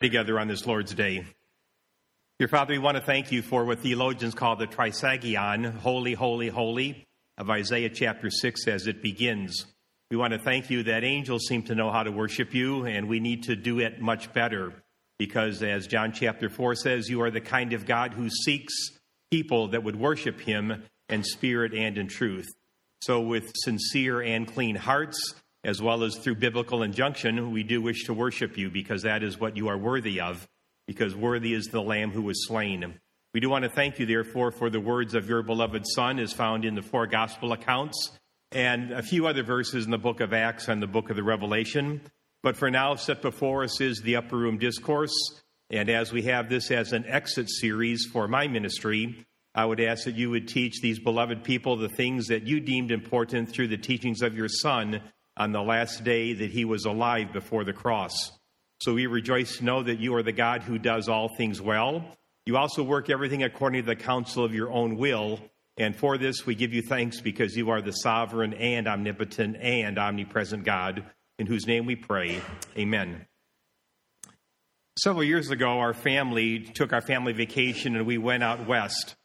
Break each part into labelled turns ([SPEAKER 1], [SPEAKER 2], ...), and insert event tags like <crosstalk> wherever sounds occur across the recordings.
[SPEAKER 1] together on this Lord's Day. Dear Father, we want to thank you for what theologians call the trisagion, holy, holy, holy, of Isaiah chapter 6 as it begins. We want to thank you that angels seem to know how to worship you, and we need to do it much better because, as John chapter 4 says, you are the kind of God who seeks people that would worship him in spirit and in truth. So, with sincere and clean hearts, as well as through biblical injunction, we do wish to worship you because that is what you are worthy of, because worthy is the Lamb who was slain. We do want to thank you, therefore, for the words of your beloved Son, as found in the four gospel accounts, and a few other verses in the book of Acts and the book of the Revelation. But for now, set before us is the Upper Room Discourse. And as we have this as an exit series for my ministry, I would ask that you would teach these beloved people the things that you deemed important through the teachings of your Son on the last day that he was alive before the cross. So we rejoice to know that you are the God who does all things well. You also work everything according to the counsel of your own will. And for this, we give you thanks because you are the sovereign and omnipotent and omnipresent God, in whose name we pray. Amen. Several years ago, our family took our family vacation and we went out west.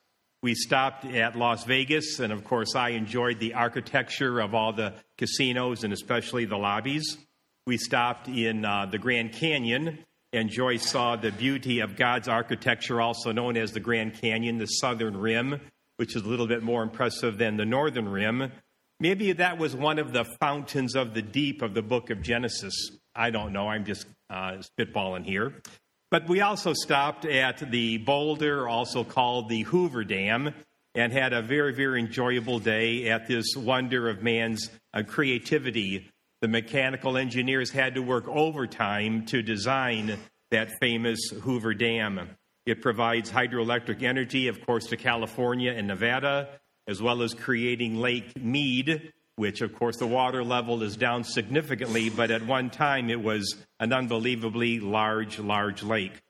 [SPEAKER 1] We stopped at Las Vegas, and of course, I enjoyed the architecture of all the casinos and especially the lobbies. We stopped in uh, the Grand Canyon, and Joyce saw the beauty of God's architecture, also known as the Grand Canyon, the southern rim, which is a little bit more impressive than the northern rim. Maybe that was one of the fountains of the deep of the book of Genesis. I don't know. I'm just uh, spitballing here. But we also stopped at the Boulder, also called the Hoover Dam, and had a very, very enjoyable day at this wonder of man's uh, creativity. The mechanical engineers had to work overtime to design that famous Hoover Dam. It provides hydroelectric energy, of course, to California and Nevada, as well as creating Lake Mead, which, of course, the water level is down significantly, but at one time it was an unbelievably large, large lake.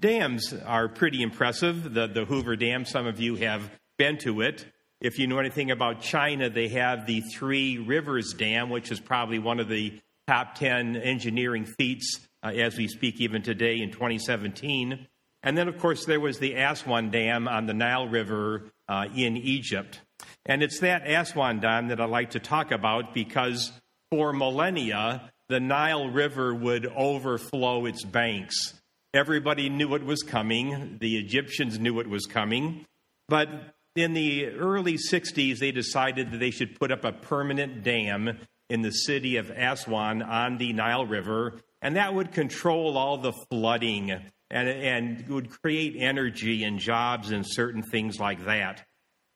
[SPEAKER 1] Dams are pretty impressive. The, the Hoover Dam, some of you have been to it. If you know anything about China, they have the Three Rivers Dam, which is probably one of the top 10 engineering feats uh, as we speak even today in 2017. And then, of course, there was the Aswan Dam on the Nile River uh, in Egypt. And it's that Aswan Dam that I'd like to talk about because for millennia, the Nile River would overflow its banks. Everybody knew it was coming. The Egyptians knew it was coming. But in the early 60s, they decided that they should put up a permanent dam in the city of Aswan on the Nile River, and that would control all the flooding and, and would create energy and jobs and certain things like that.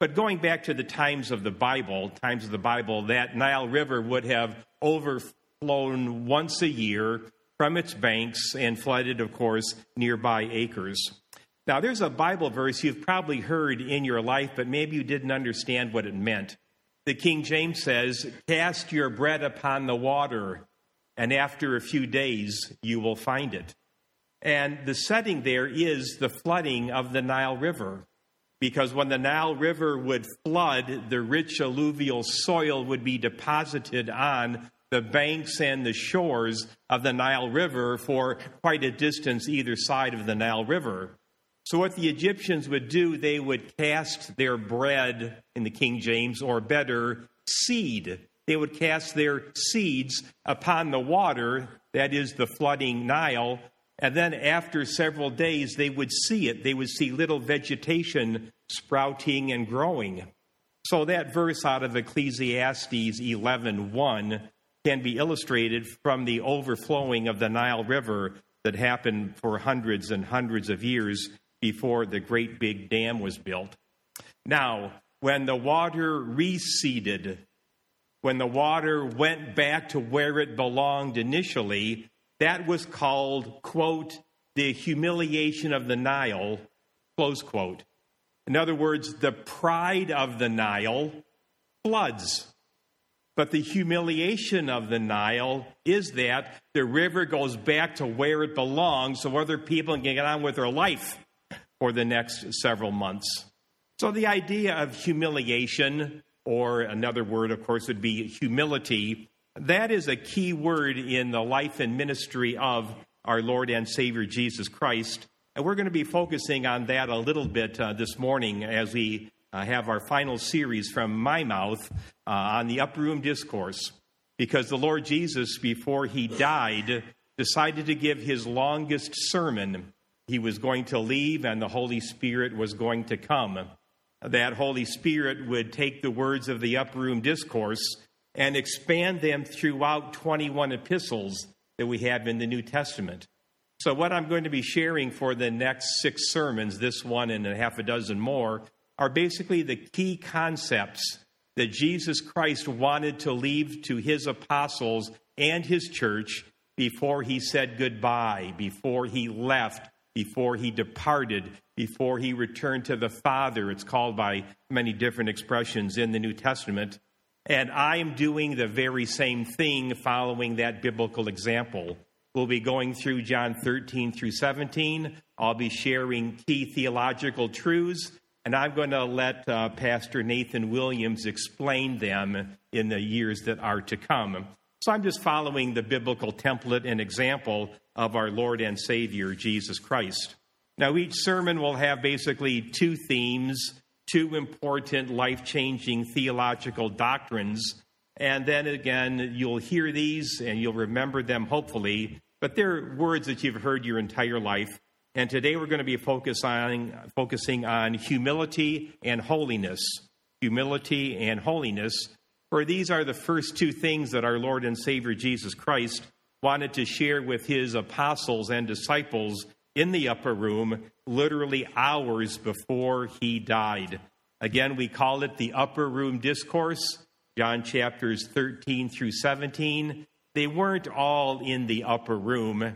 [SPEAKER 1] But going back to the times of the Bible, times of the Bible, that Nile River would have overflown once a year from its banks and flooded, of course, nearby acres. Now, there's a Bible verse you've probably heard in your life, but maybe you didn't understand what it meant. The King James says, Cast your bread upon the water, and after a few days you will find it. And the setting there is the flooding of the Nile River because when the Nile River would flood, the rich alluvial soil would be deposited on the banks and the shores of the Nile River for quite a distance either side of the Nile River. So, what the Egyptians would do, they would cast their bread in the King James, or better, seed. They would cast their seeds upon the water, that is the flooding Nile, and then after several days, they would see it. They would see little vegetation sprouting and growing. So that verse out of Ecclesiastes 11:1 can be illustrated from the overflowing of the Nile River that happened for hundreds and hundreds of years before the great big dam was built. Now, when the water receded, when the water went back to where it belonged initially, that was called, quote, the humiliation of the Nile, close quote. In other words, the pride of the Nile floods. But the humiliation of the Nile is that the river goes back to where it belongs so other people can get on with their life for the next several months. So the idea of humiliation, or another word, of course, would be humility, that is a key word in the life and ministry of our Lord and Savior Jesus Christ. And we're going to be focusing on that a little bit uh, this morning as we uh, have our final series from my mouth uh, on the Upper Room Discourse. Because the Lord Jesus, before he died, decided to give his longest sermon. He was going to leave, and the Holy Spirit was going to come. That Holy Spirit would take the words of the Upper Room Discourse and expand them throughout 21 epistles that we have in the New Testament. So, what I'm going to be sharing for the next six sermons, this one and a half a dozen more, are basically the key concepts that Jesus Christ wanted to leave to his apostles and his church before he said goodbye, before he left, before he departed, before he returned to the Father. It's called by many different expressions in the New Testament. And I am doing the very same thing following that biblical example. We'll be going through John 13 through 17. I'll be sharing key theological truths, and I'm going to let uh, Pastor Nathan Williams explain them in the years that are to come. So I'm just following the biblical template and example of our Lord and Savior, Jesus Christ. Now, each sermon will have basically two themes, two important life changing theological doctrines and then again, you'll hear these and you'll remember them, hopefully. But they're words that you've heard your entire life. And today we're going to be focusing, focusing on humility and holiness. Humility and holiness. For these are the first two things that our Lord and Savior Jesus Christ wanted to share with his apostles and disciples in the upper room, literally hours before he died. Again, we call it the upper room discourse. John chapters 13 through 17. They weren't all in the upper room.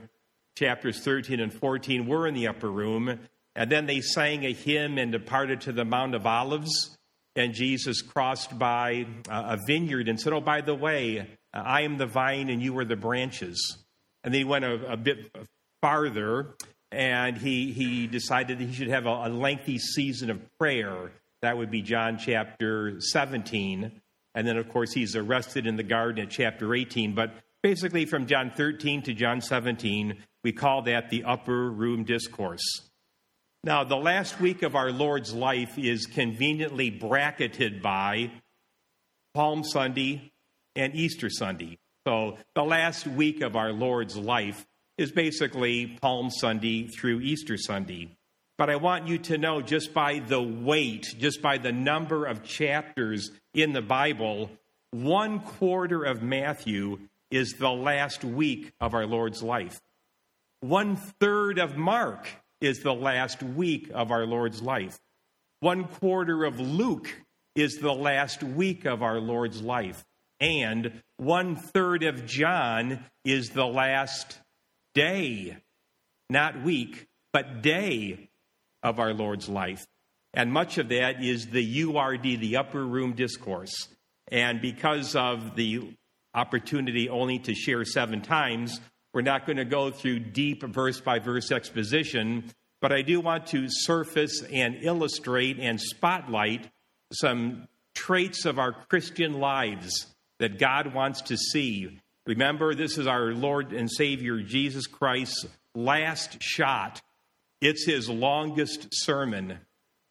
[SPEAKER 1] Chapters 13 and 14 were in the upper room. And then they sang a hymn and departed to the Mount of Olives. And Jesus crossed by uh, a vineyard and said, Oh, by the way, uh, I am the vine and you are the branches. And then he went a, a bit farther and he, he decided that he should have a, a lengthy season of prayer. That would be John chapter 17. And then, of course, he's arrested in the garden at chapter 18. But basically, from John 13 to John 17, we call that the upper room discourse. Now, the last week of our Lord's life is conveniently bracketed by Palm Sunday and Easter Sunday. So, the last week of our Lord's life is basically Palm Sunday through Easter Sunday. But I want you to know just by the weight, just by the number of chapters in the Bible, one quarter of Matthew is the last week of our Lord's life. One third of Mark is the last week of our Lord's life. One quarter of Luke is the last week of our Lord's life. And one third of John is the last day, not week, but day of our Lord's life. And much of that is the URD, the upper room discourse. And because of the opportunity only to share seven times, we're not going to go through deep verse by verse exposition, but I do want to surface and illustrate and spotlight some traits of our Christian lives that God wants to see. Remember, this is our Lord and Savior Jesus Christ's last shot it's his longest sermon.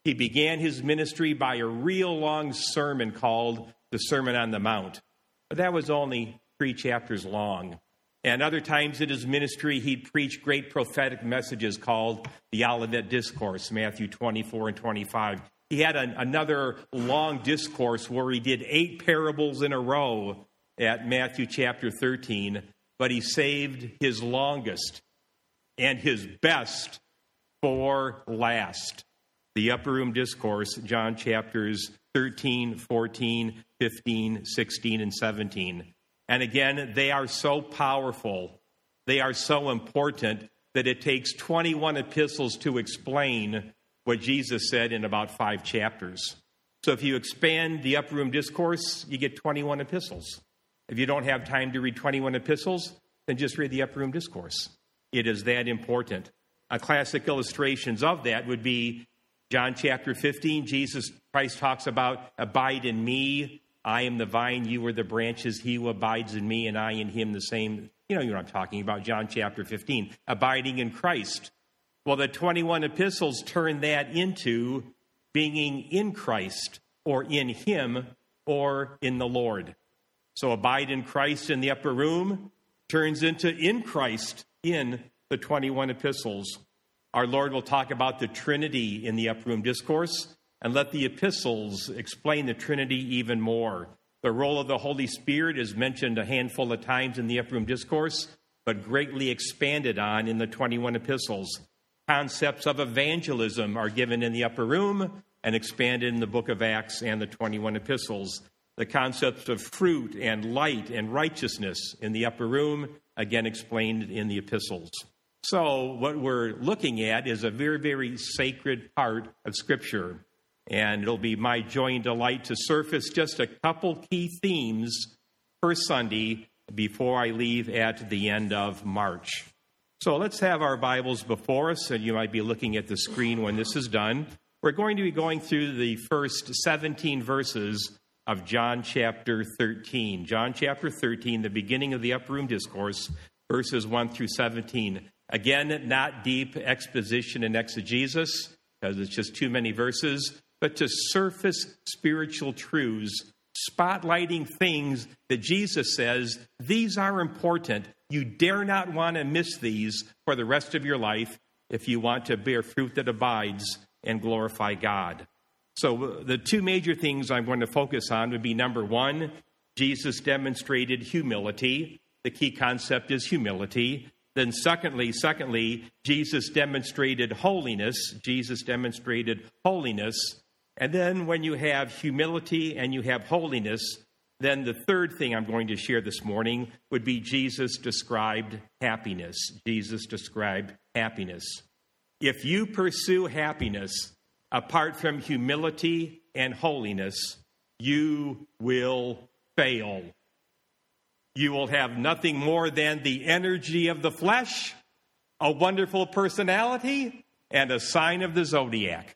[SPEAKER 1] He began his ministry by a real long sermon called the Sermon on the Mount. But that was only three chapters long. And other times in his ministry, he'd preach great prophetic messages called the Olivet Discourse, Matthew 24 and 25. He had an, another long discourse where he did eight parables in a row at Matthew chapter 13, but he saved his longest and his best for last. The upper room discourse, John chapters 13, 14, 15, 16, and 17. And again, they are so powerful, they are so important that it takes 21 epistles to explain what Jesus said in about five chapters. So if you expand the upper room discourse, you get 21 epistles. If you don't have time to read 21 epistles, then just read the upper room discourse. It is that important uh, classic illustrations of that would be John chapter 15. Jesus Christ talks about abide in me I am the vine, you are the branches, he who abides in me, and I in him the same. You know, you know what I'm talking about, John chapter 15, abiding in Christ. Well, the 21 epistles turn that into being in Christ or in him or in the Lord. So abide in Christ in the upper room turns into in Christ in the 21 epistles. Our Lord will talk about the Trinity in the upper room discourse and let the epistles explain the Trinity even more. The role of the Holy Spirit is mentioned a handful of times in the upper room discourse, but greatly expanded on in the 21 epistles. Concepts of evangelism are given in the upper room and expanded in the book of Acts and the 21 epistles. The concepts of fruit and light and righteousness in the upper room, again explained in the epistles. So, what we're looking at is a very, very sacred part of Scripture. And it'll be my joy and delight to surface just a couple key themes per Sunday before I leave at the end of March. So let's have our Bibles before us, and you might be looking at the screen when this is done. We're going to be going through the first 17 verses of John chapter 13. John chapter 13, the beginning of the upper room discourse, verses 1 through 17. Again, not deep exposition and exegesis, because it's just too many verses, but to surface spiritual truths, spotlighting things that Jesus says, these are important. You dare not want to miss these for the rest of your life if you want to bear fruit that abides and glorify God. So, uh, the two major things I'm going to focus on would be number one, Jesus demonstrated humility. The key concept is humility. Then, secondly, secondly, Jesus demonstrated holiness. Jesus demonstrated holiness. And then when you have humility and you have holiness, then the third thing I'm going to share this morning would be Jesus described happiness. Jesus described happiness. If you pursue happiness apart from humility and holiness, you will fail. You will have nothing more than the energy of the flesh, a wonderful personality, and a sign of the zodiac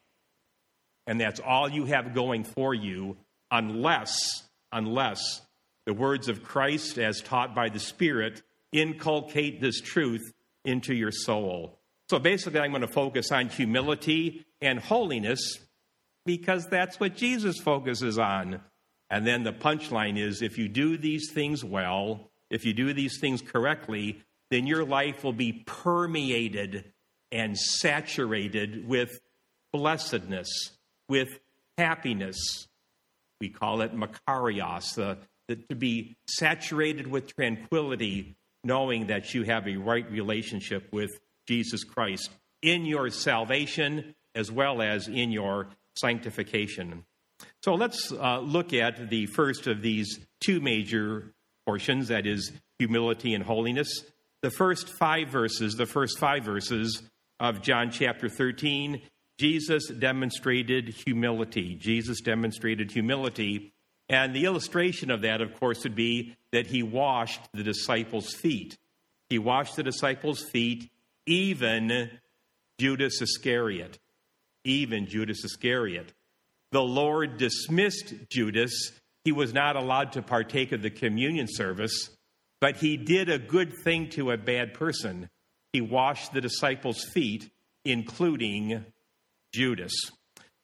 [SPEAKER 1] and that's all you have going for you unless unless the words of Christ as taught by the Spirit inculcate this truth into your soul. So basically I'm going to focus on humility and holiness because that's what Jesus focuses on. And then the punchline is if you do these things well, if you do these things correctly, then your life will be permeated and saturated with blessedness with happiness. We call it makarios, the, the, to be saturated with tranquility, knowing that you have a right relationship with Jesus Christ in your salvation as well as in your sanctification. So let's uh, look at the first of these two major portions that is, humility and holiness. The first five verses, the first five verses of John chapter 13 Jesus demonstrated humility. Jesus demonstrated humility. And the illustration of that, of course, would be that he washed the disciples' feet. He washed the disciples' feet, even Judas Iscariot. Even Judas Iscariot. The Lord dismissed Judas. He was not allowed to partake of the communion service, but he did a good thing to a bad person. He washed the disciples' feet, including Judas.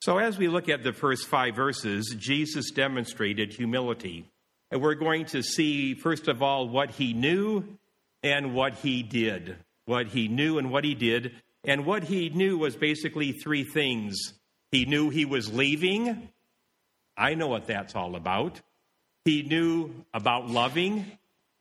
[SPEAKER 1] So, as we look at the first five verses, Jesus demonstrated humility. And we're going to see, first of all, what he knew and what he did. What he knew and what he did. And what he knew was basically three things. He knew he was leaving. I know what that's all about. He knew about loving.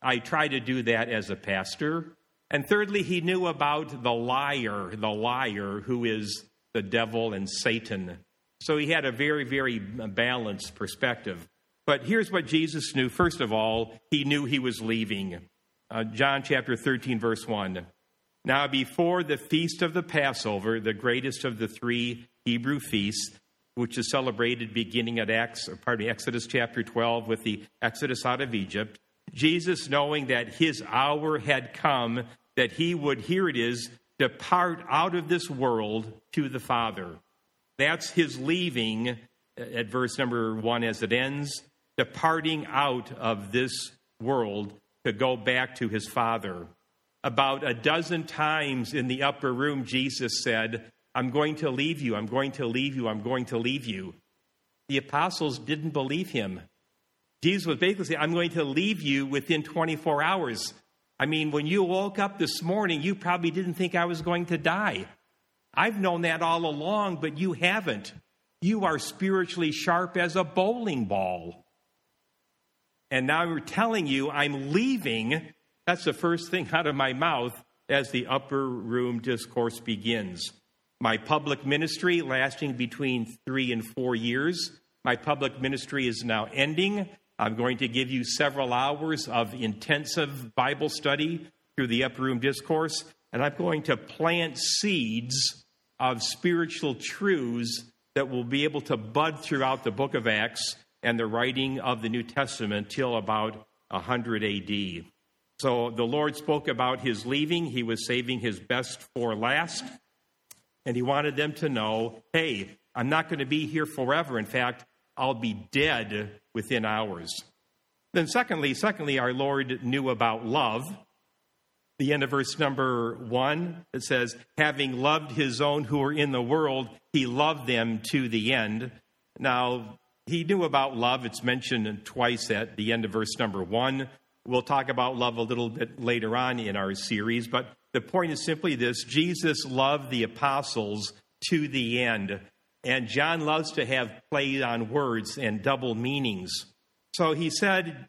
[SPEAKER 1] I try to do that as a pastor. And thirdly, he knew about the liar, the liar who is the devil and Satan. So he had a very, very balanced perspective. But here's what Jesus knew. First of all, he knew he was leaving. Uh, John chapter 13, verse 1. Now, before the feast of the Passover, the greatest of the three Hebrew feasts, which is celebrated beginning at Acts, pardon me, Exodus chapter 12 with the Exodus out of Egypt, Jesus, knowing that his hour had come, that he would, here it is, depart out of this world to the Father. That's his leaving uh, at verse number one as it ends. departing out of this world to go back to his Father. About a dozen times in the upper room, Jesus said, I'm going to leave you, I'm going to leave you, I'm going to leave you. The apostles didn't believe him. Jesus was basically saying, I'm going to leave you within 24 hours. I mean, when you woke up this morning, you probably didn't think I was going to die. I've known that all along, but you haven't. You are spiritually sharp as a bowling ball. And now I'm telling you, I'm leaving. That's the first thing out of my mouth as the upper room discourse begins. My public ministry, lasting between three and four years, my public ministry is now ending. I'm going to give you several hours of intensive Bible study through the upper room discourse, and I'm going to plant seeds of spiritual truths that will be able to bud throughout the book of Acts and the writing of the New Testament till about 100 AD. So the Lord spoke about his leaving. He was saving his best for last. And he wanted them to know hey, I'm not going to be here forever. In fact, I'll be dead within hours. Then, secondly, secondly, our Lord knew about love. The end of verse number one, it says, having loved his own who were in the world, he loved them to the end. Now, he knew about love. It's mentioned twice at the end of verse number one. We'll talk about love a little bit later on in our series, but the point is simply this Jesus loved the apostles to the end. And John loves to have play on words and double meanings. So he said,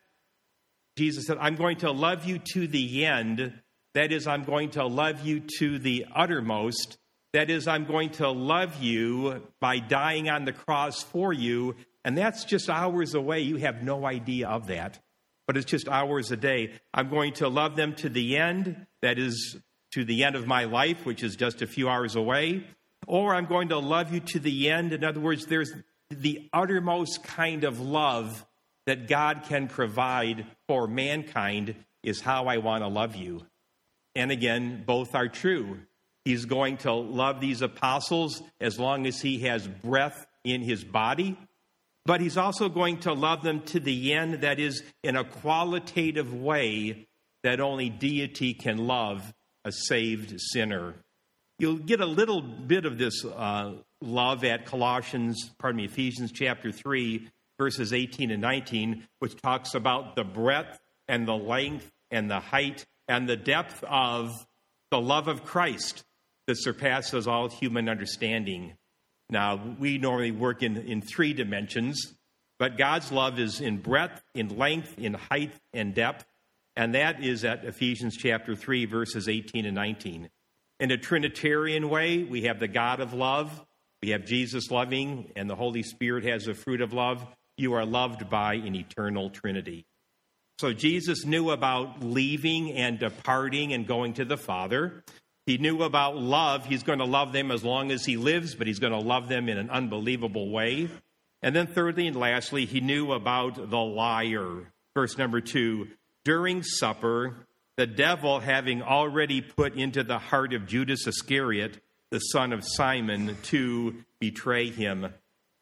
[SPEAKER 1] Jesus said, I'm going to love you to the end. That is, I'm going to love you to the uttermost. That is, I'm going to love you by dying on the cross for you. And that's just hours away. You have no idea of that. But it's just hours a day. I'm going to love them to the end. That is, to the end of my life, which is just a few hours away or I'm going to love you to the end. In other words, there's the uttermost kind of love that God can provide for mankind is how I want to love you. And again, both are true. He's going to love these apostles as long as he has breath in his body, but he's also going to love them to the end, that is, in a qualitative way that only deity can love a saved sinner. You'll get a little bit of this uh, love at Colossians, pardon me, Ephesians chapter 3, verses 18 and 19, which talks about the breadth and the length and the height and the depth of the love of Christ that surpasses all human understanding. Now, we normally work in, in three dimensions, but God's love is in breadth, in length, in height, and depth. And that is at Ephesians chapter 3, verses 18 and 19. In a Trinitarian way, we have the God of love, we have Jesus loving, and the Holy Spirit has the fruit of love. You are loved by an eternal Trinity. So Jesus knew about leaving and departing and going to the Father. He knew about love. He's going to love them as long as he lives, but he's going to love them in an unbelievable way. And then, thirdly and lastly, he knew about the liar. Verse number two During supper, the devil having already put into the heart of Judas Iscariot, the son of Simon, to betray him.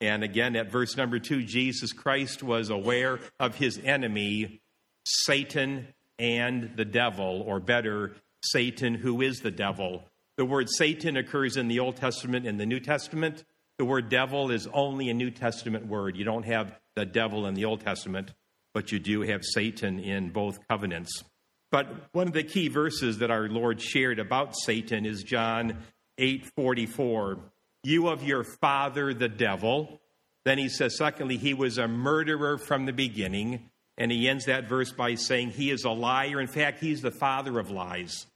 [SPEAKER 1] And again, at verse number two, Jesus Christ was aware of his enemy, Satan and the devil, or better, Satan, who is the devil. The word Satan occurs in the Old Testament and the New Testament. The word devil is only a New Testament word. You don't have the devil in the Old Testament, but you do have Satan in both covenants. But one of the key verses that our Lord shared about Satan is John 8:44. You of your father the devil. Then he says secondly he was a murderer from the beginning and he ends that verse by saying he is a liar. In fact, he's the father of lies.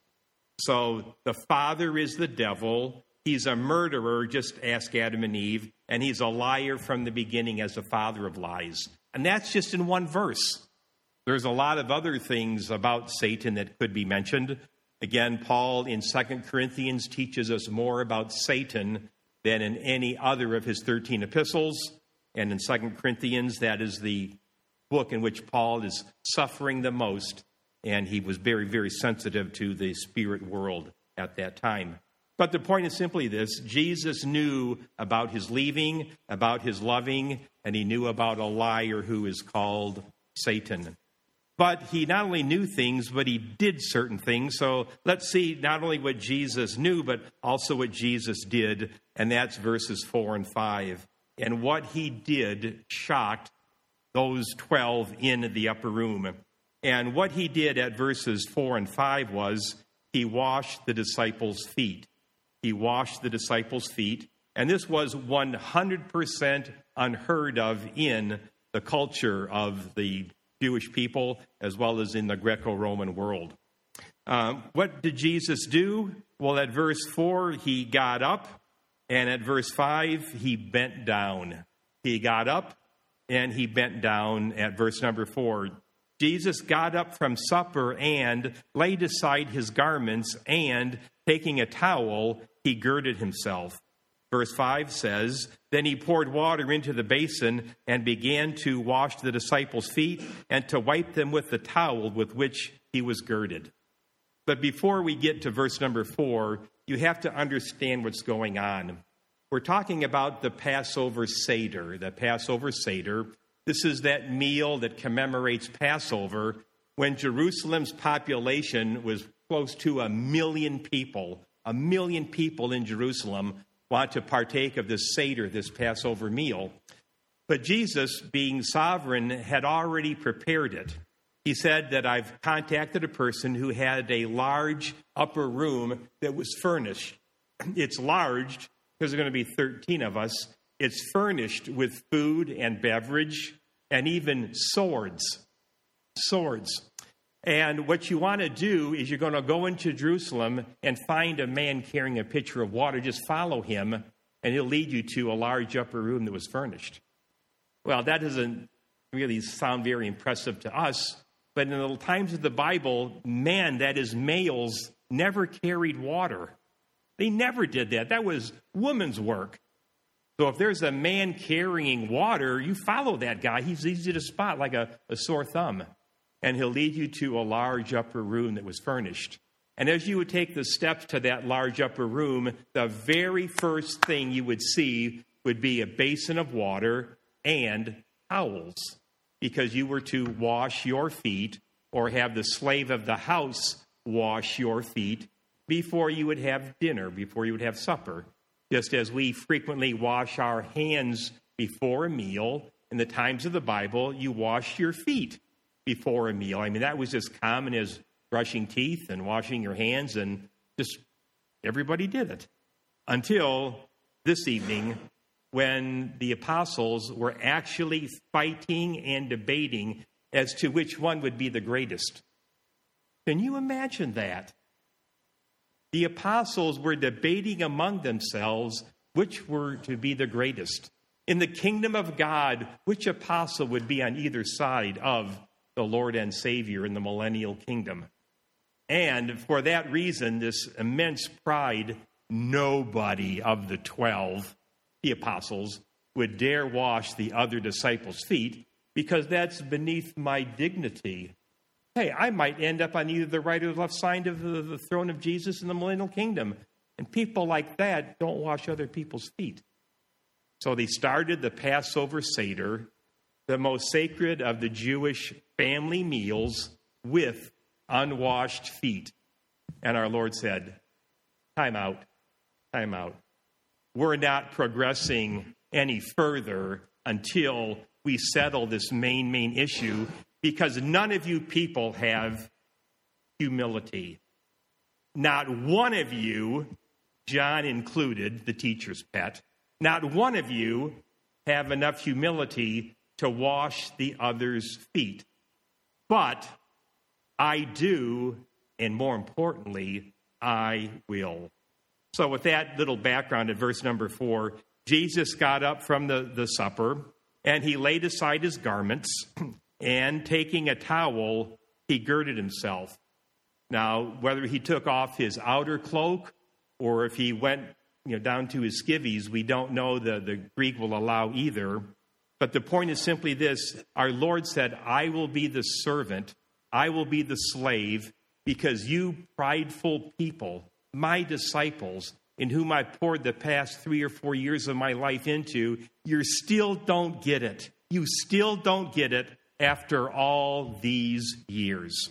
[SPEAKER 1] So the father is the devil. He's a murderer, just ask Adam and Eve, and he's a liar from the beginning as the father of lies. And that's just in one verse. There's a lot of other things about Satan that could be mentioned. Again, Paul in 2 Corinthians teaches us more about Satan than in any other of his 13 epistles. And in 2 Corinthians, that is the book in which Paul is suffering the most. And he was very, very sensitive to the spirit world at that time. But the point is simply this Jesus knew about his leaving, about his loving, and he knew about a liar who is called Satan. But he not only knew things, but he did certain things. So let's see not only what Jesus knew, but also what Jesus did. And that's verses 4 and 5. And what he did shocked those 12 in the upper room. And what he did at verses 4 and 5 was he washed the disciples' feet. He washed the disciples' feet. And this was 100% unheard of in the culture of the Jewish people as well as in the Greco Roman world. Um, what did Jesus do? Well, at verse 4, he got up, and at verse 5, he bent down. He got up and he bent down at verse number 4. Jesus got up from supper and laid aside his garments, and taking a towel, he girded himself. Verse 5 says, Then he poured water into the basin and began to wash the disciples' feet and to wipe them with the towel with which he was girded. But before we get to verse number 4, you have to understand what's going on. We're talking about the Passover Seder. The Passover Seder this is that meal that commemorates Passover when Jerusalem's population was close to a million people. A million people in Jerusalem want to partake of this Seder, this Passover meal. But Jesus, being sovereign, had already prepared it. He said that I've contacted a person who had a large upper room that was furnished. <clears throat> It's large because there's going to be 13 of us, it's furnished with food and beverage and even swords. Swords. And what you want to do is you're going to go into Jerusalem and find a man carrying a pitcher of water. Just follow him, and he'll lead you to a large upper room that was furnished. Well, that doesn't really sound very impressive to us, but in the times of the Bible, men, that is males, never carried water. They never did that. That was woman's work. So if there's a man carrying water, you follow that guy. He's easy to spot like a, a sore thumb. And he'll lead you to a large upper room that was furnished. And as you would take the steps to that large upper room, the very first thing you would see would be a basin of water and towels, because you were to wash your feet or have the slave of the house wash your feet before you would have dinner, before you would have supper. Just as we frequently wash our hands before a meal, in the times of the Bible, you wash your feet before a meal. I mean, that was as common as brushing teeth and washing your hands, and just everybody did it until this evening when the apostles were actually fighting and debating as to which one would be the greatest. Can you imagine that? The apostles were debating among themselves which were to be the greatest. In the kingdom of God, which apostle would be on either side of the Lord and Savior in the millennial kingdom? And for that reason, this immense pride, nobody of the 12, the apostles, would dare wash the other disciples' feet because that's beneath my dignity hey, I might end up on either the right or the left side of the, the throne of Jesus in the millennial kingdom. And people like that don't wash other people's feet. So they started the Passover Seder, the most sacred of the Jewish family meals, with unwashed feet. And our Lord said, Time out, time out. We're not progressing any further until we settle this main, main issue because none of you people have humility. Not one of you, John included, the teacher's pet, not one of you have enough humility to wash the other's feet. But I do, and more importantly, I will. So, with that little background at verse number four, Jesus got up from the, the supper and he laid aside his garments <clears throat> and taking a towel, he girded himself. Now, whether he took off his outer cloak or if he went you know, down to his skivvies, we don't know. The, the Greek will allow either. But the point is simply this Our Lord said, I will be the servant, I will be the slave, because you prideful people, my disciples, in whom I poured the past three or four years of my life into, you still don't get it. You still don't get it after all these years.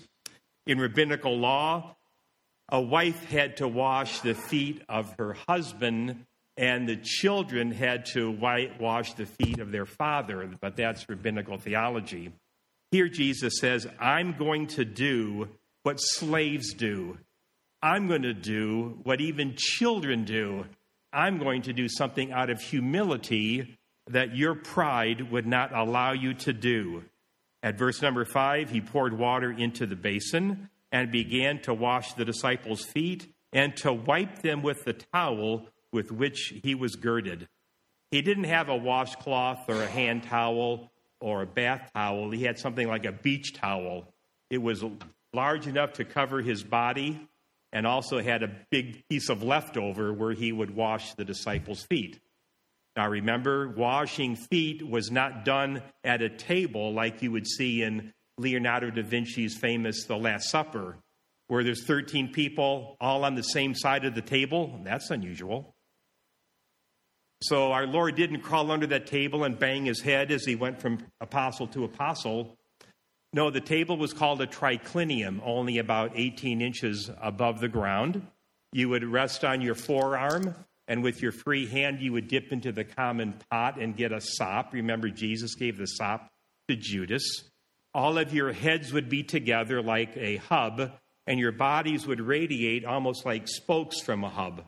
[SPEAKER 1] In rabbinical law, a wife had to wash the feet of her husband, and the children had to wash the feet of their father, but that's rabbinical theology. Here, Jesus says, I'm going to do what slaves do. I'm going to do what even children do. I'm going to do something out of humility that your pride would not allow you to do. At verse number five, he poured water into the basin and began to wash the disciples' feet and to wipe them with the towel with which he was girded. He didn't have a washcloth or a hand towel or a bath towel. He had something like a beach towel. It was large enough to cover his body and also had a big piece of leftover where he would wash the disciples' feet. Now remember, washing feet was not done at a table like you would see in Leonardo da Vinci's famous The Last Supper, where there's 13 people all on the same side of the table. That's unusual. So our Lord didn't crawl under that table and bang his head as he went from apostle to apostle. No, the table was called a triclinium, only about 18 inches above the ground. You would rest on your forearm, and with your free hand, you would dip into the common pot and get a sop. Remember, Jesus gave the sop to Judas. All of your heads would be together like a hub, and your bodies would radiate almost like spokes from a hub.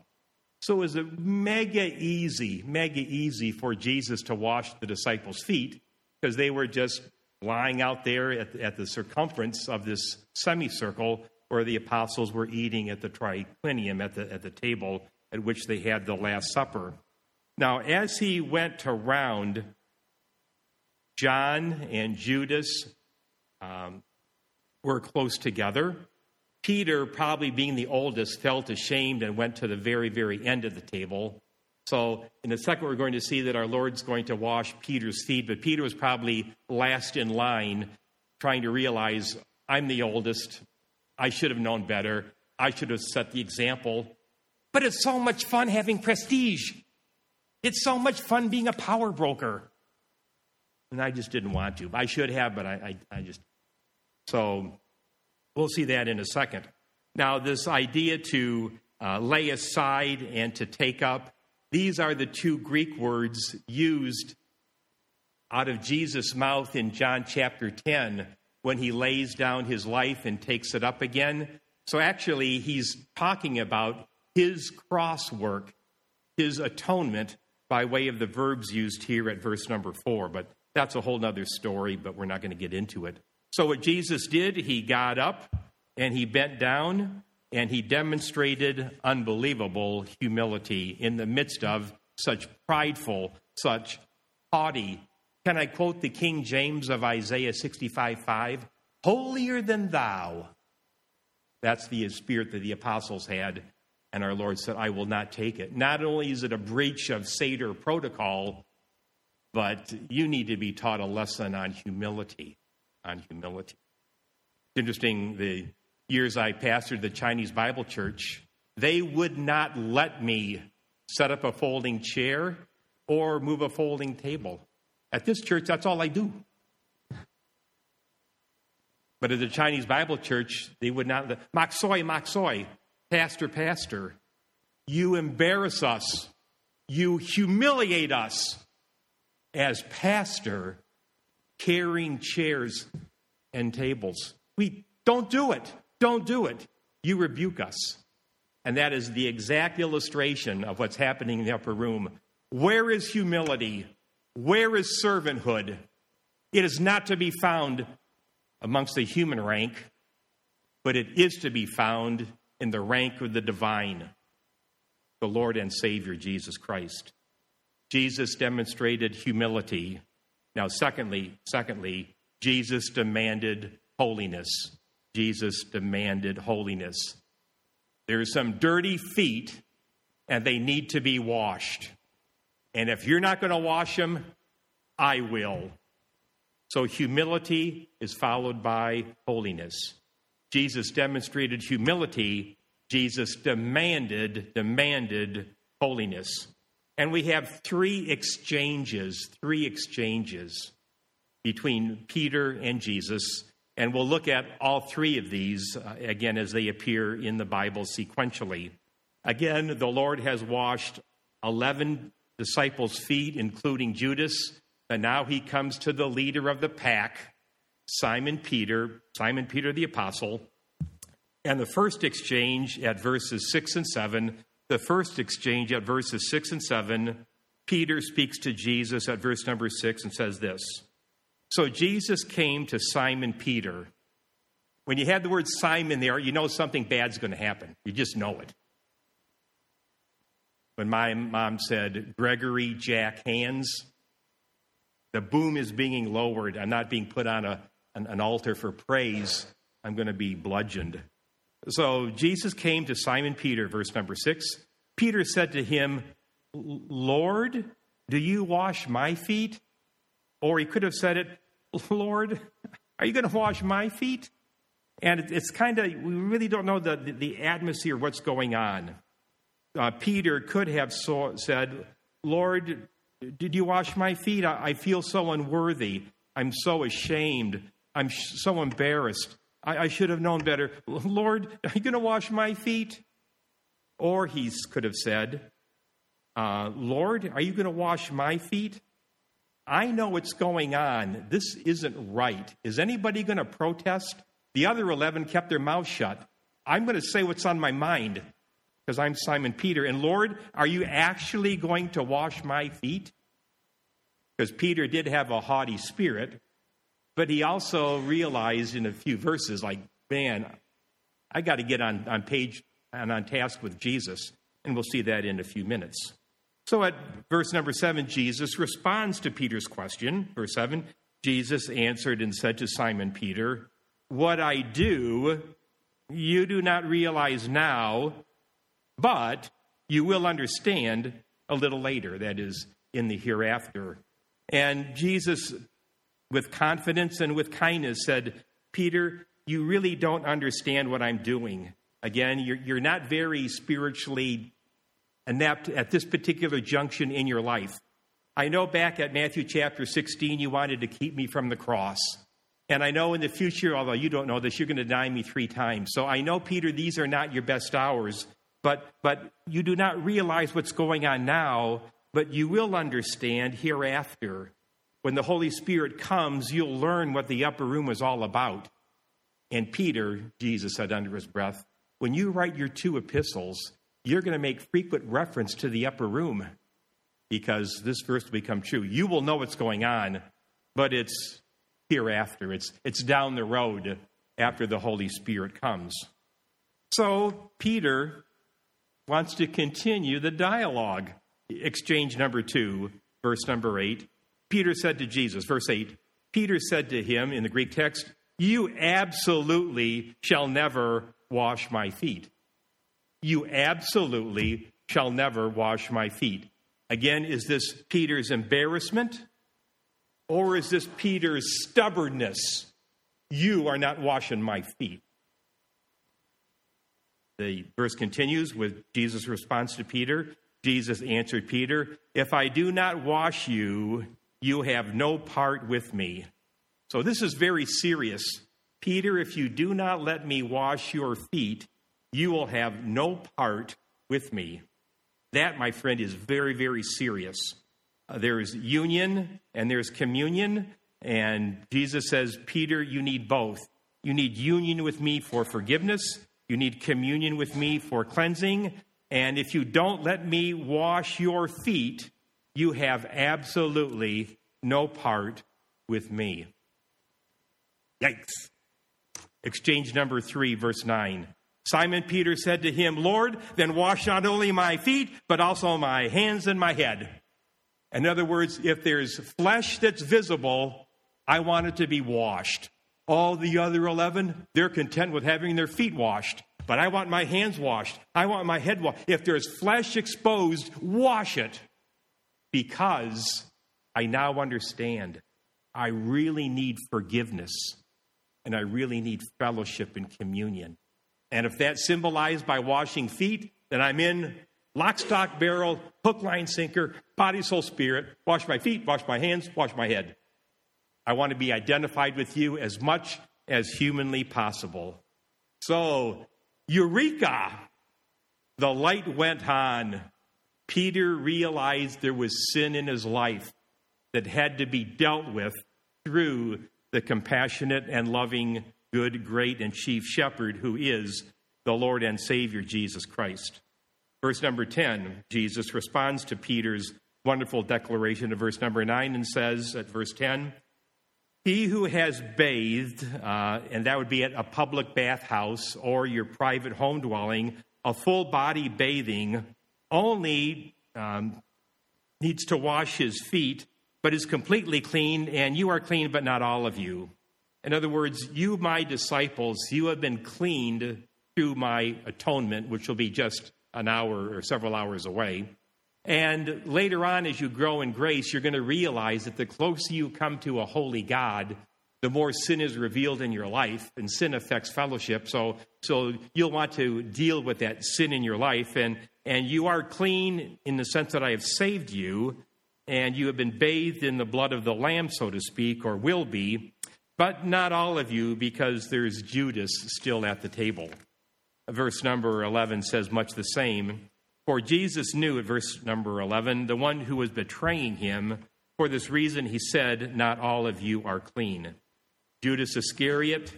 [SPEAKER 1] So it was mega easy, mega easy for Jesus to wash the disciples' feet because they were just lying out there at, at the circumference of this semicircle where the apostles were eating at the triclinium, at the, at the table at which they had the Last Supper. Now, as he went around, John and Judas um, were close together. Peter, probably being the oldest, felt ashamed and went to the very, very end of the table. So, in a second, we're going to see that our Lord's going to wash Peter's feet, but Peter was probably last in line, trying to realize, I'm the oldest. I should have known better. I should have set the example. But it's so much fun having prestige. It's so much fun being a power broker. And I just didn't want to. I should have, but I, I, I just. So, we'll see that in a second. Now, this idea to uh, lay aside and to take up these are the two Greek words used out of Jesus' mouth in John chapter 10 when he lays down his life and takes it up again. So actually, he's talking about his cross work, his atonement, by way of the verbs used here at verse number four. But that's a whole other story, but we're not going to get into it. So, what Jesus did, he got up and he bent down and he demonstrated unbelievable humility in the midst of such prideful, such haughty. Can I quote the King James of Isaiah 65 5? Holier than thou. That's the spirit that the apostles had. And our Lord said, I will not take it. Not only is it a breach of Seder protocol, but you need to be taught a lesson on humility. On humility. It's interesting, the years I pastored the Chinese Bible church, they would not let me set up a folding chair or move a folding table. At this church, that's all I do. But at the Chinese Bible church, they would not. Let soy, Maksoi, Maksoi, pastor, pastor, you embarrass us. You humiliate us as pastor carrying chairs and tables. We don't do it. Don't do it. You rebuke us. And that is the exact illustration of what's happening in the upper room. Where is humility? Where is servanthood? It is not to be found amongst the human rank, but it is to be found in the rank of the divine, the Lord and Savior Jesus Christ. Jesus demonstrated humility. Now, secondly, secondly, Jesus demanded holiness. Jesus demanded holiness. There are some dirty feet, and they need to be washed. And if you're not going to wash them, I will. So humility is followed by holiness. Jesus demonstrated humility Jesus demanded, demanded holiness. And we have three exchanges, three exchanges between Peter and Jesus. And we'll look at all three of these uh, again as they appear in the Bible sequentially. Again, the Lord has washed 11 disciples' feet, including Judas. And now he comes to the leader of the pack, Simon Peter, Simon Peter the apostle. And the first exchange at verses 6 and 7, the first exchange at verses 6 and 7, Peter speaks to Jesus at verse number 6 and says this So Jesus came to Simon Peter. When you have the word Simon there, you know something bad's going to happen. You just know it. When my mom said, Gregory Jack Hands, the boom is being lowered. I'm not being put on a, an, an altar for praise. I'm going to be bludgeoned. So Jesus came to Simon Peter, verse number six. Peter said to him, Lord, do you wash my feet? Or he could have said it, Lord, are you going to wash my feet? And it's kind of, we really don't know the, the atmosphere, what's going on. Uh, Peter could have said, Lord, did you wash my feet? I, I feel so unworthy. I'm so ashamed. I'm so embarrassed. I, I should have known better. Lord, are you going to wash my feet? Or he could have said, uh, Lord, are you going to wash my feet? I know what's going on. This isn't right. Is anybody going to protest? The other 11 kept their mouths shut. I'm going to say what's on my mind because I'm Simon Peter. And Lord, are you actually going to wash my feet? Because Peter did have a haughty spirit. But he also realized in a few verses, like, man, I got to get on, on page and on task with Jesus. And we'll see that in a few minutes. So at verse number seven, Jesus responds to Peter's question. Verse seven, Jesus answered and said to Simon Peter, What I do, you do not realize now, but you will understand a little later, that is, in the hereafter. And Jesus with confidence and with kindness said, Peter, you really don't understand what I'm doing. Again, you're, you're not very spiritually inept at this particular junction in your life. I know back at Matthew chapter 16, you wanted to keep me from the cross. And I know in the future, although you don't know this, you're going to deny me three times. So I know, Peter, these are not your best hours, but, but you do not realize what's going on now, but you will understand hereafter. When the Holy Spirit comes, you'll learn what the upper room is all about. And Peter, Jesus said under his breath, when you write your two epistles, you're going to make frequent reference to the upper room because this verse will become true. You will know what's going on, but it's hereafter, it's, it's down the road after the Holy Spirit comes. So Peter wants to continue the dialogue. Exchange number two, verse number eight. Peter said to Jesus, verse 8, Peter said to him in the Greek text, You absolutely shall never wash my feet. You absolutely shall never wash my feet. Again, is this Peter's embarrassment or is this Peter's stubbornness? You are not washing my feet. The verse continues with Jesus' response to Peter. Jesus answered Peter, If I do not wash you, you have no part with me. So this is very serious. Peter, if you do not let me wash your feet, you will have no part with me. That, my friend, is very, very serious. Uh, there's union and there's communion. And Jesus says, Peter, you need both. You need union with me for forgiveness, you need communion with me for cleansing. And if you don't let me wash your feet, you have absolutely no part with me. Yikes. Exchange number three, verse 9. Simon Peter said to him, Lord, then wash not only my feet, but also my hands and my head. In other words, if there's flesh that's visible, I want it to be washed. All the other 11, they're content with having their feet washed. But I want my hands washed. I want my head washed. If there's flesh exposed, wash it because I now understand I really need forgiveness and I really need fellowship and communion. And if that's symbolized by washing feet, then I'm in lock, stock, barrel, hook, line, sinker, body, soul, spirit. Wash my feet, wash my hands, wash my head. I want to be identified with you as much as humanly possible. So, Eureka! The light went on. Peter realized there was sin in his life that had to be dealt with through the compassionate and loving, good, great, and chief shepherd who is the Lord and Savior Jesus Christ. Verse number 10, Jesus responds to Peter's wonderful declaration of verse number 9 and says at verse 10, He who has bathed, uh, and that would be at a public bathhouse or your private home dwelling, a full body bathing, only um, needs to wash his feet, but is completely clean, and you are clean, but not all of you. In other words, you, my disciples, you have been cleaned through my atonement, which will be just an hour or several hours away. And later on, as you grow in grace, you're going to realize that the closer you come to a holy God, the more sin is revealed in your life, and sin affects fellowship. So, so you'll want to deal with that sin in your life, and and you are clean in the sense that I have saved you, and you have been bathed in the blood of the Lamb, so to speak, or will be, but not all of you, because there's Judas still at the table. Verse number 11 says much the same. For Jesus knew, at verse number 11, the one who was betraying him. For this reason, he said, Not all of you are clean. Judas Iscariot.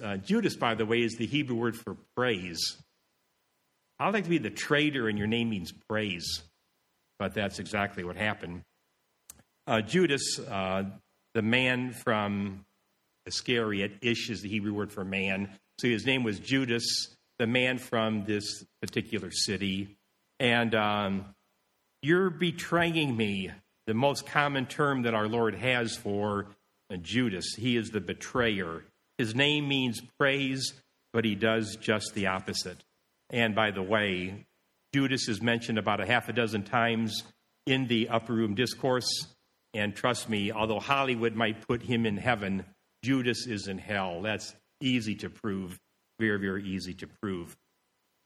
[SPEAKER 1] Uh, Judas, by the way, is the Hebrew word for praise. I'd like to be the traitor, and your name means praise. But that's exactly what happened. Uh, Judas, uh, the man from Iscariot, Ish is the Hebrew word for man. So his name was Judas, the man from this particular city. And um, you're betraying me, the most common term that our Lord has for Judas. He is the betrayer. His name means praise, but he does just the opposite. And by the way, Judas is mentioned about a half a dozen times in the upper room discourse. And trust me, although Hollywood might put him in heaven, Judas is in hell. That's easy to prove, very, very easy to prove.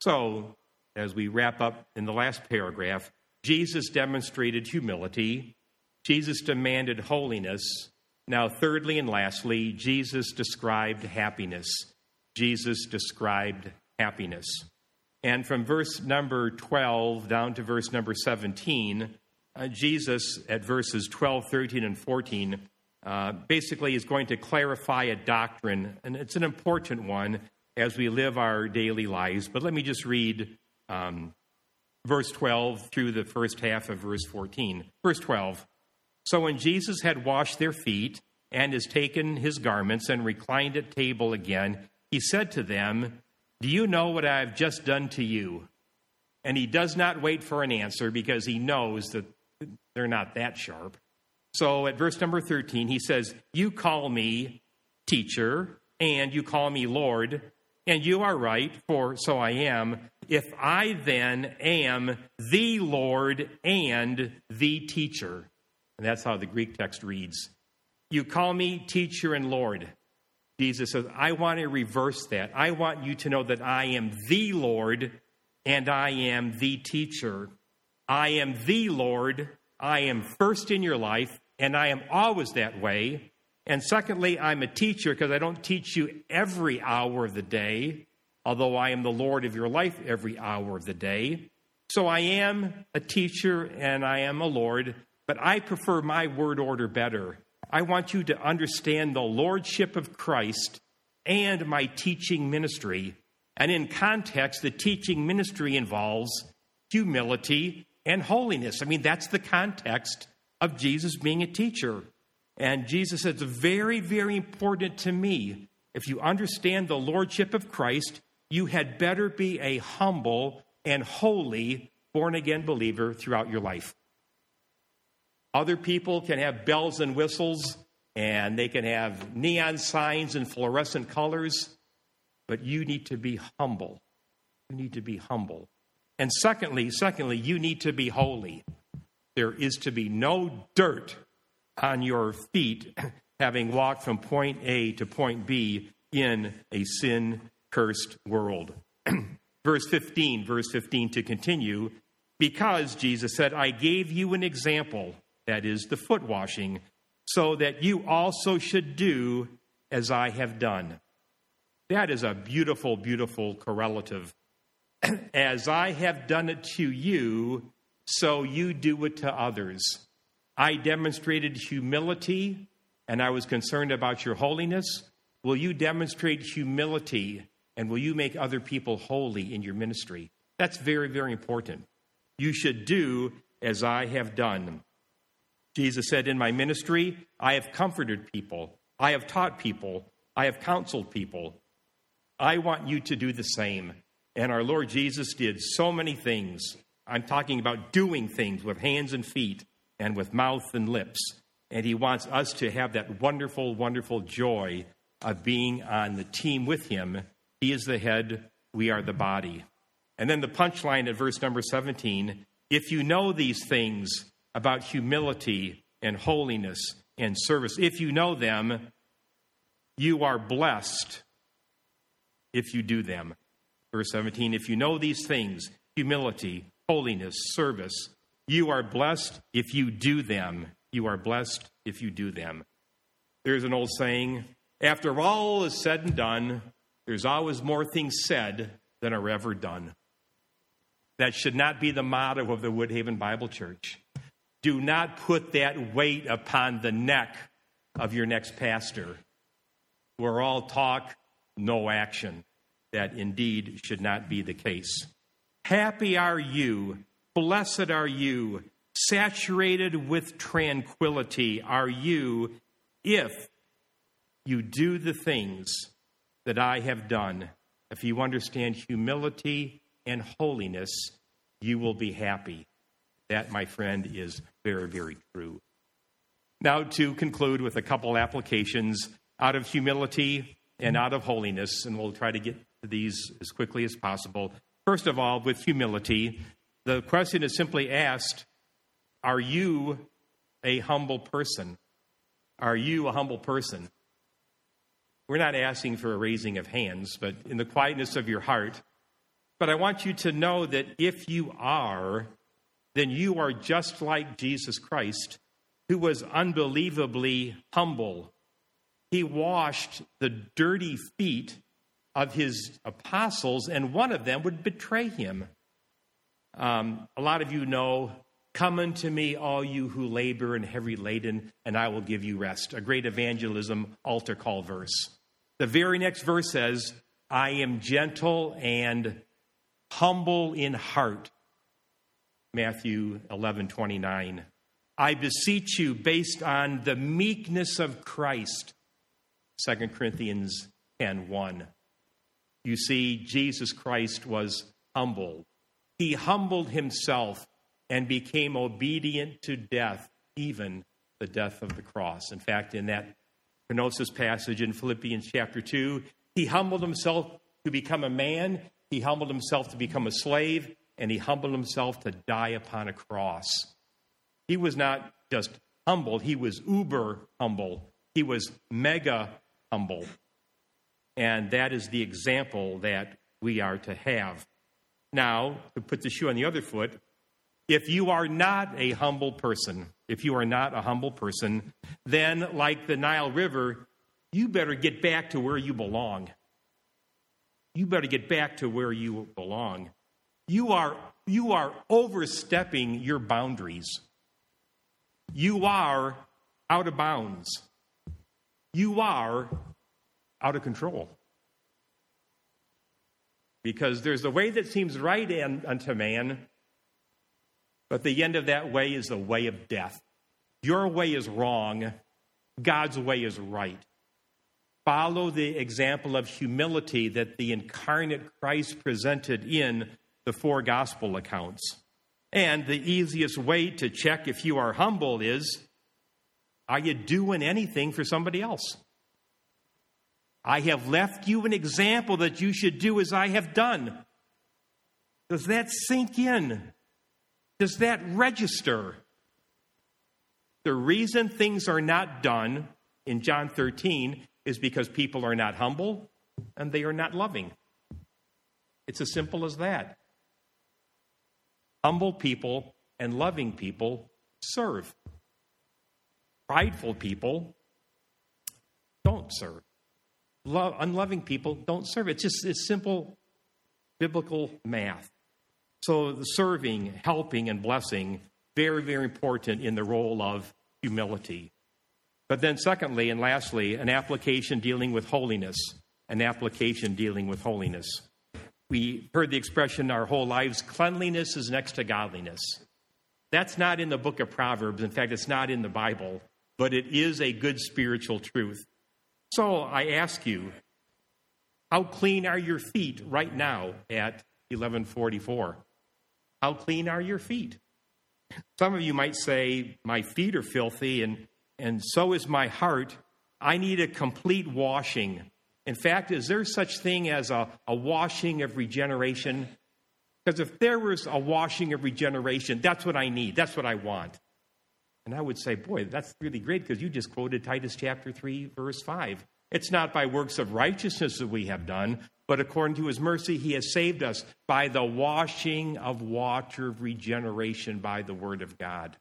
[SPEAKER 1] So, as we wrap up in the last paragraph, Jesus demonstrated humility, Jesus demanded holiness, now, thirdly and lastly, Jesus described happiness. Jesus described happiness. And from verse number 12 down to verse number 17, uh, Jesus, at verses 12, 13, and 14, uh, basically is going to clarify a doctrine, and it's an important one as we live our daily lives. But let me just read um, verse 12 through the first half of verse 14. Verse 12 so when Jesus had washed their feet and has taken his garments and reclined at table again, he said to them, Do you know what I have just done to you? And he does not wait for an answer because he knows that they're not that sharp. So at verse number 13, he says, You call me teacher, and you call me Lord, and you are right, for so I am. If I then am the Lord and the teacher. And that's how the Greek text reads. You call me teacher and Lord. Jesus says, I want to reverse that. I want you to know that I am the Lord and I am the teacher. I am the Lord. I am first in your life, and I am always that way. And secondly, I'm a teacher because I don't teach you every hour of the day, although I am the Lord of your life every hour of the day. So I am a teacher and I am a Lord, but I prefer my word order better. I want you to understand the lordship of Christ and my teaching ministry. And in context, the teaching ministry involves humility and holiness. I mean, that's the context of Jesus being a teacher. And Jesus says, it's very, very important to me. If you understand the lordship of Christ, you had better be a humble and holy born again believer throughout your life. Other people can have bells and whistles and they can have neon signs and fluorescent colors, but you need to be humble. You need to be humble. And secondly, secondly, you need to be holy. There is to be no dirt on your feet <clears throat> having walked from point A to point B in a sin cursed world. <clears throat> verse 15, verse 15 to continue, because Jesus said, I gave you an example, that is the foot washing, so that you also should do as I have done. That is a beautiful, beautiful correlative. <clears throat> as I have done it to you, so you do it to others. I demonstrated humility and I was concerned about your holiness. Will you demonstrate humility and will you make other people holy in your ministry? That's very, very important. You should do as I have done. Jesus said, In my ministry, I have comforted people, I have taught people, I have counseled people. I want you to do the same. And our Lord Jesus did so many things. I'm talking about doing things with hands and feet and with mouth and lips. And He wants us to have that wonderful, wonderful joy of being on the team with Him. He is the head, we are the body. And then the punchline at verse number 17 if you know these things about humility and holiness and service, if you know them, you are blessed if you do them. Verse 17 If you know these things, humility, holiness, service, you are blessed if you do them. You are blessed if you do them. There's an old saying after all is said and done, there's always more things said than are ever done. That should not be the motto of the Woodhaven Bible Church. Do not put that weight upon the neck of your next pastor. We're all talk, no action. That indeed should not be the case. Happy are you, blessed are you, saturated with tranquility are you if you do the things that I have done. If you understand humility and holiness, you will be happy. That, my friend, is very, very true. Now, to conclude with a couple applications out of humility and out of holiness, and we'll try to get to these as quickly as possible. First of all, with humility, the question is simply asked Are you a humble person? Are you a humble person? We're not asking for a raising of hands, but in the quietness of your heart. But I want you to know that if you are, then you are just like Jesus Christ, who was unbelievably humble. He washed the dirty feet of his apostles, and one of them would betray him. Um, a lot of you know, Come unto me, all you who labor and heavy laden, and I will give you rest. A great evangelism altar call verse. The very next verse says, I am gentle and humble in heart. Matthew 11 29. I beseech you, based on the meekness of Christ. 2 Corinthians 10 1. You see, Jesus Christ was humble. He humbled himself and became obedient to death, even the death of the cross. In fact, in that kenosis passage in Philippians chapter 2, he humbled himself to become a man, he humbled himself to become a slave, and he humbled himself to die upon a cross. He was not just humble, he was uber humble. He was mega humble. And that is the example that we are to have. Now, to put the shoe on the other foot, if you are not a humble person, if you are not a humble person, then, like the Nile River, you better get back to where you belong. You better get back to where you belong. You are, you are overstepping your boundaries. You are out of bounds. You are out of control. Because there's a way that seems right unto man, but the end of that way is the way of death. Your way is wrong, God's way is right. Follow the example of humility that the incarnate Christ presented in the four gospel accounts. And the easiest way to check if you are humble is are you doing anything for somebody else? I have left you an example that you should do as I have done. Does that sink in? Does that register? The reason things are not done in John 13 is because people are not humble and they are not loving. It's as simple as that. Humble people and loving people serve. Prideful people don't serve. Love, unloving people don't serve. It's just it's simple biblical math. So the serving, helping, and blessing, very, very important in the role of humility. But then, secondly and lastly, an application dealing with holiness. An application dealing with holiness. We heard the expression our whole lives cleanliness is next to godliness. That's not in the book of Proverbs. In fact, it's not in the Bible, but it is a good spiritual truth. So I ask you, how clean are your feet right now at 1144? How clean are your feet? Some of you might say, My feet are filthy, and, and so is my heart. I need a complete washing. In fact, is there such thing as a, a washing of regeneration? Because if there was a washing of regeneration, that's what I need. That's what I want. And I would say, boy, that's really great because you just quoted Titus chapter 3, verse 5. It's not by works of righteousness that we have done, but according to his mercy, he has saved us by the washing of water of regeneration by the word of God.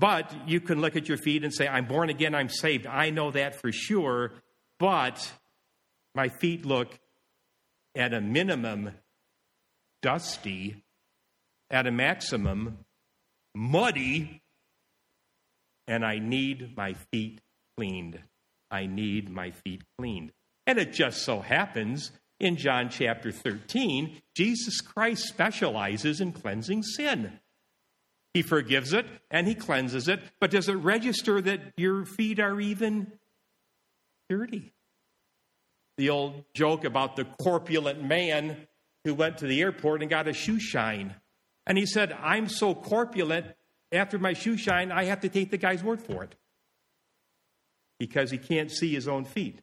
[SPEAKER 1] But you can look at your feet and say, I'm born again, I'm saved. I know that for sure, but my feet look at a minimum dusty, at a maximum muddy, and I need my feet cleaned. I need my feet cleaned. And it just so happens in John chapter 13, Jesus Christ specializes in cleansing sin. He forgives it and he cleanses it, but does it register that your feet are even dirty? The old joke about the corpulent man who went to the airport and got a shoe shine. And he said, I'm so corpulent, after my shoe shine, I have to take the guy's word for it because he can't see his own feet.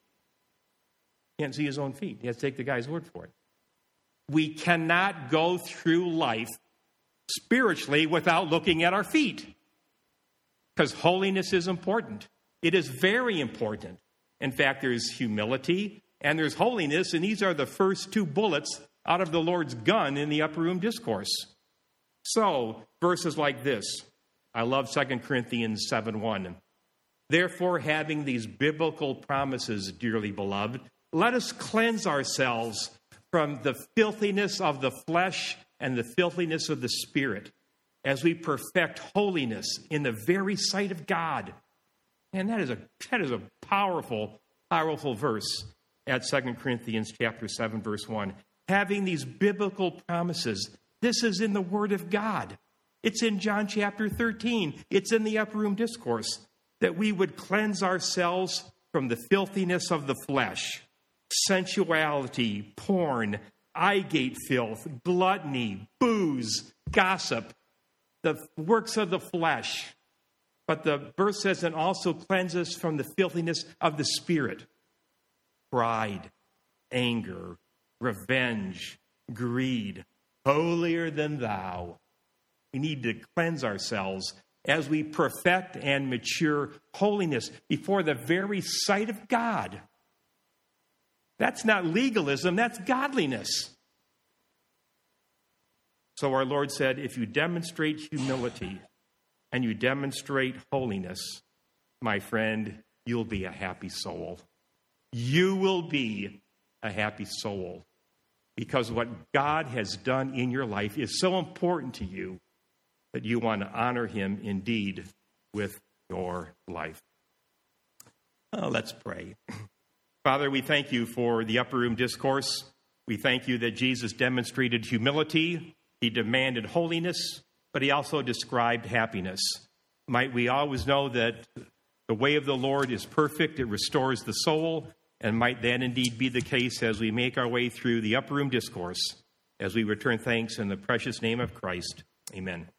[SPEAKER 1] Can't see his own feet. He has to take the guy's word for it. We cannot go through life spiritually without looking at our feet because holiness is important. It is very important. In fact, there's humility and there's holiness, and these are the first two bullets out of the Lord's gun in the upper room discourse. So, verses like this I love 2 Corinthians 7 1. Therefore, having these biblical promises, dearly beloved, let us cleanse ourselves from the filthiness of the flesh and the filthiness of the spirit as we perfect holiness in the very sight of God. And that is a that is a powerful, powerful verse at 2 Corinthians chapter 7, verse 1. Having these biblical promises, this is in the Word of God. It's in John chapter 13. It's in the upper room discourse that we would cleanse ourselves from the filthiness of the flesh, sensuality, porn, eye gate filth, gluttony, booze, gossip, the works of the flesh. But the verse says, and also cleanse us from the filthiness of the spirit pride, anger, revenge, greed, holier than thou. We need to cleanse ourselves as we perfect and mature holiness before the very sight of God. That's not legalism, that's godliness. So our Lord said, if you demonstrate humility and you demonstrate holiness, my friend, you'll be a happy soul. You will be a happy soul because what God has done in your life is so important to you that you want to honor him indeed with your life. Uh, let's pray. <clears throat> Father, we thank you for the upper room discourse. We thank you that Jesus demonstrated humility, he demanded holiness, but he also described happiness. Might we always know that the way of the Lord is perfect, it restores the soul, and might that indeed be the case as we make our way through the upper room discourse, as we return thanks in the precious name of Christ. Amen.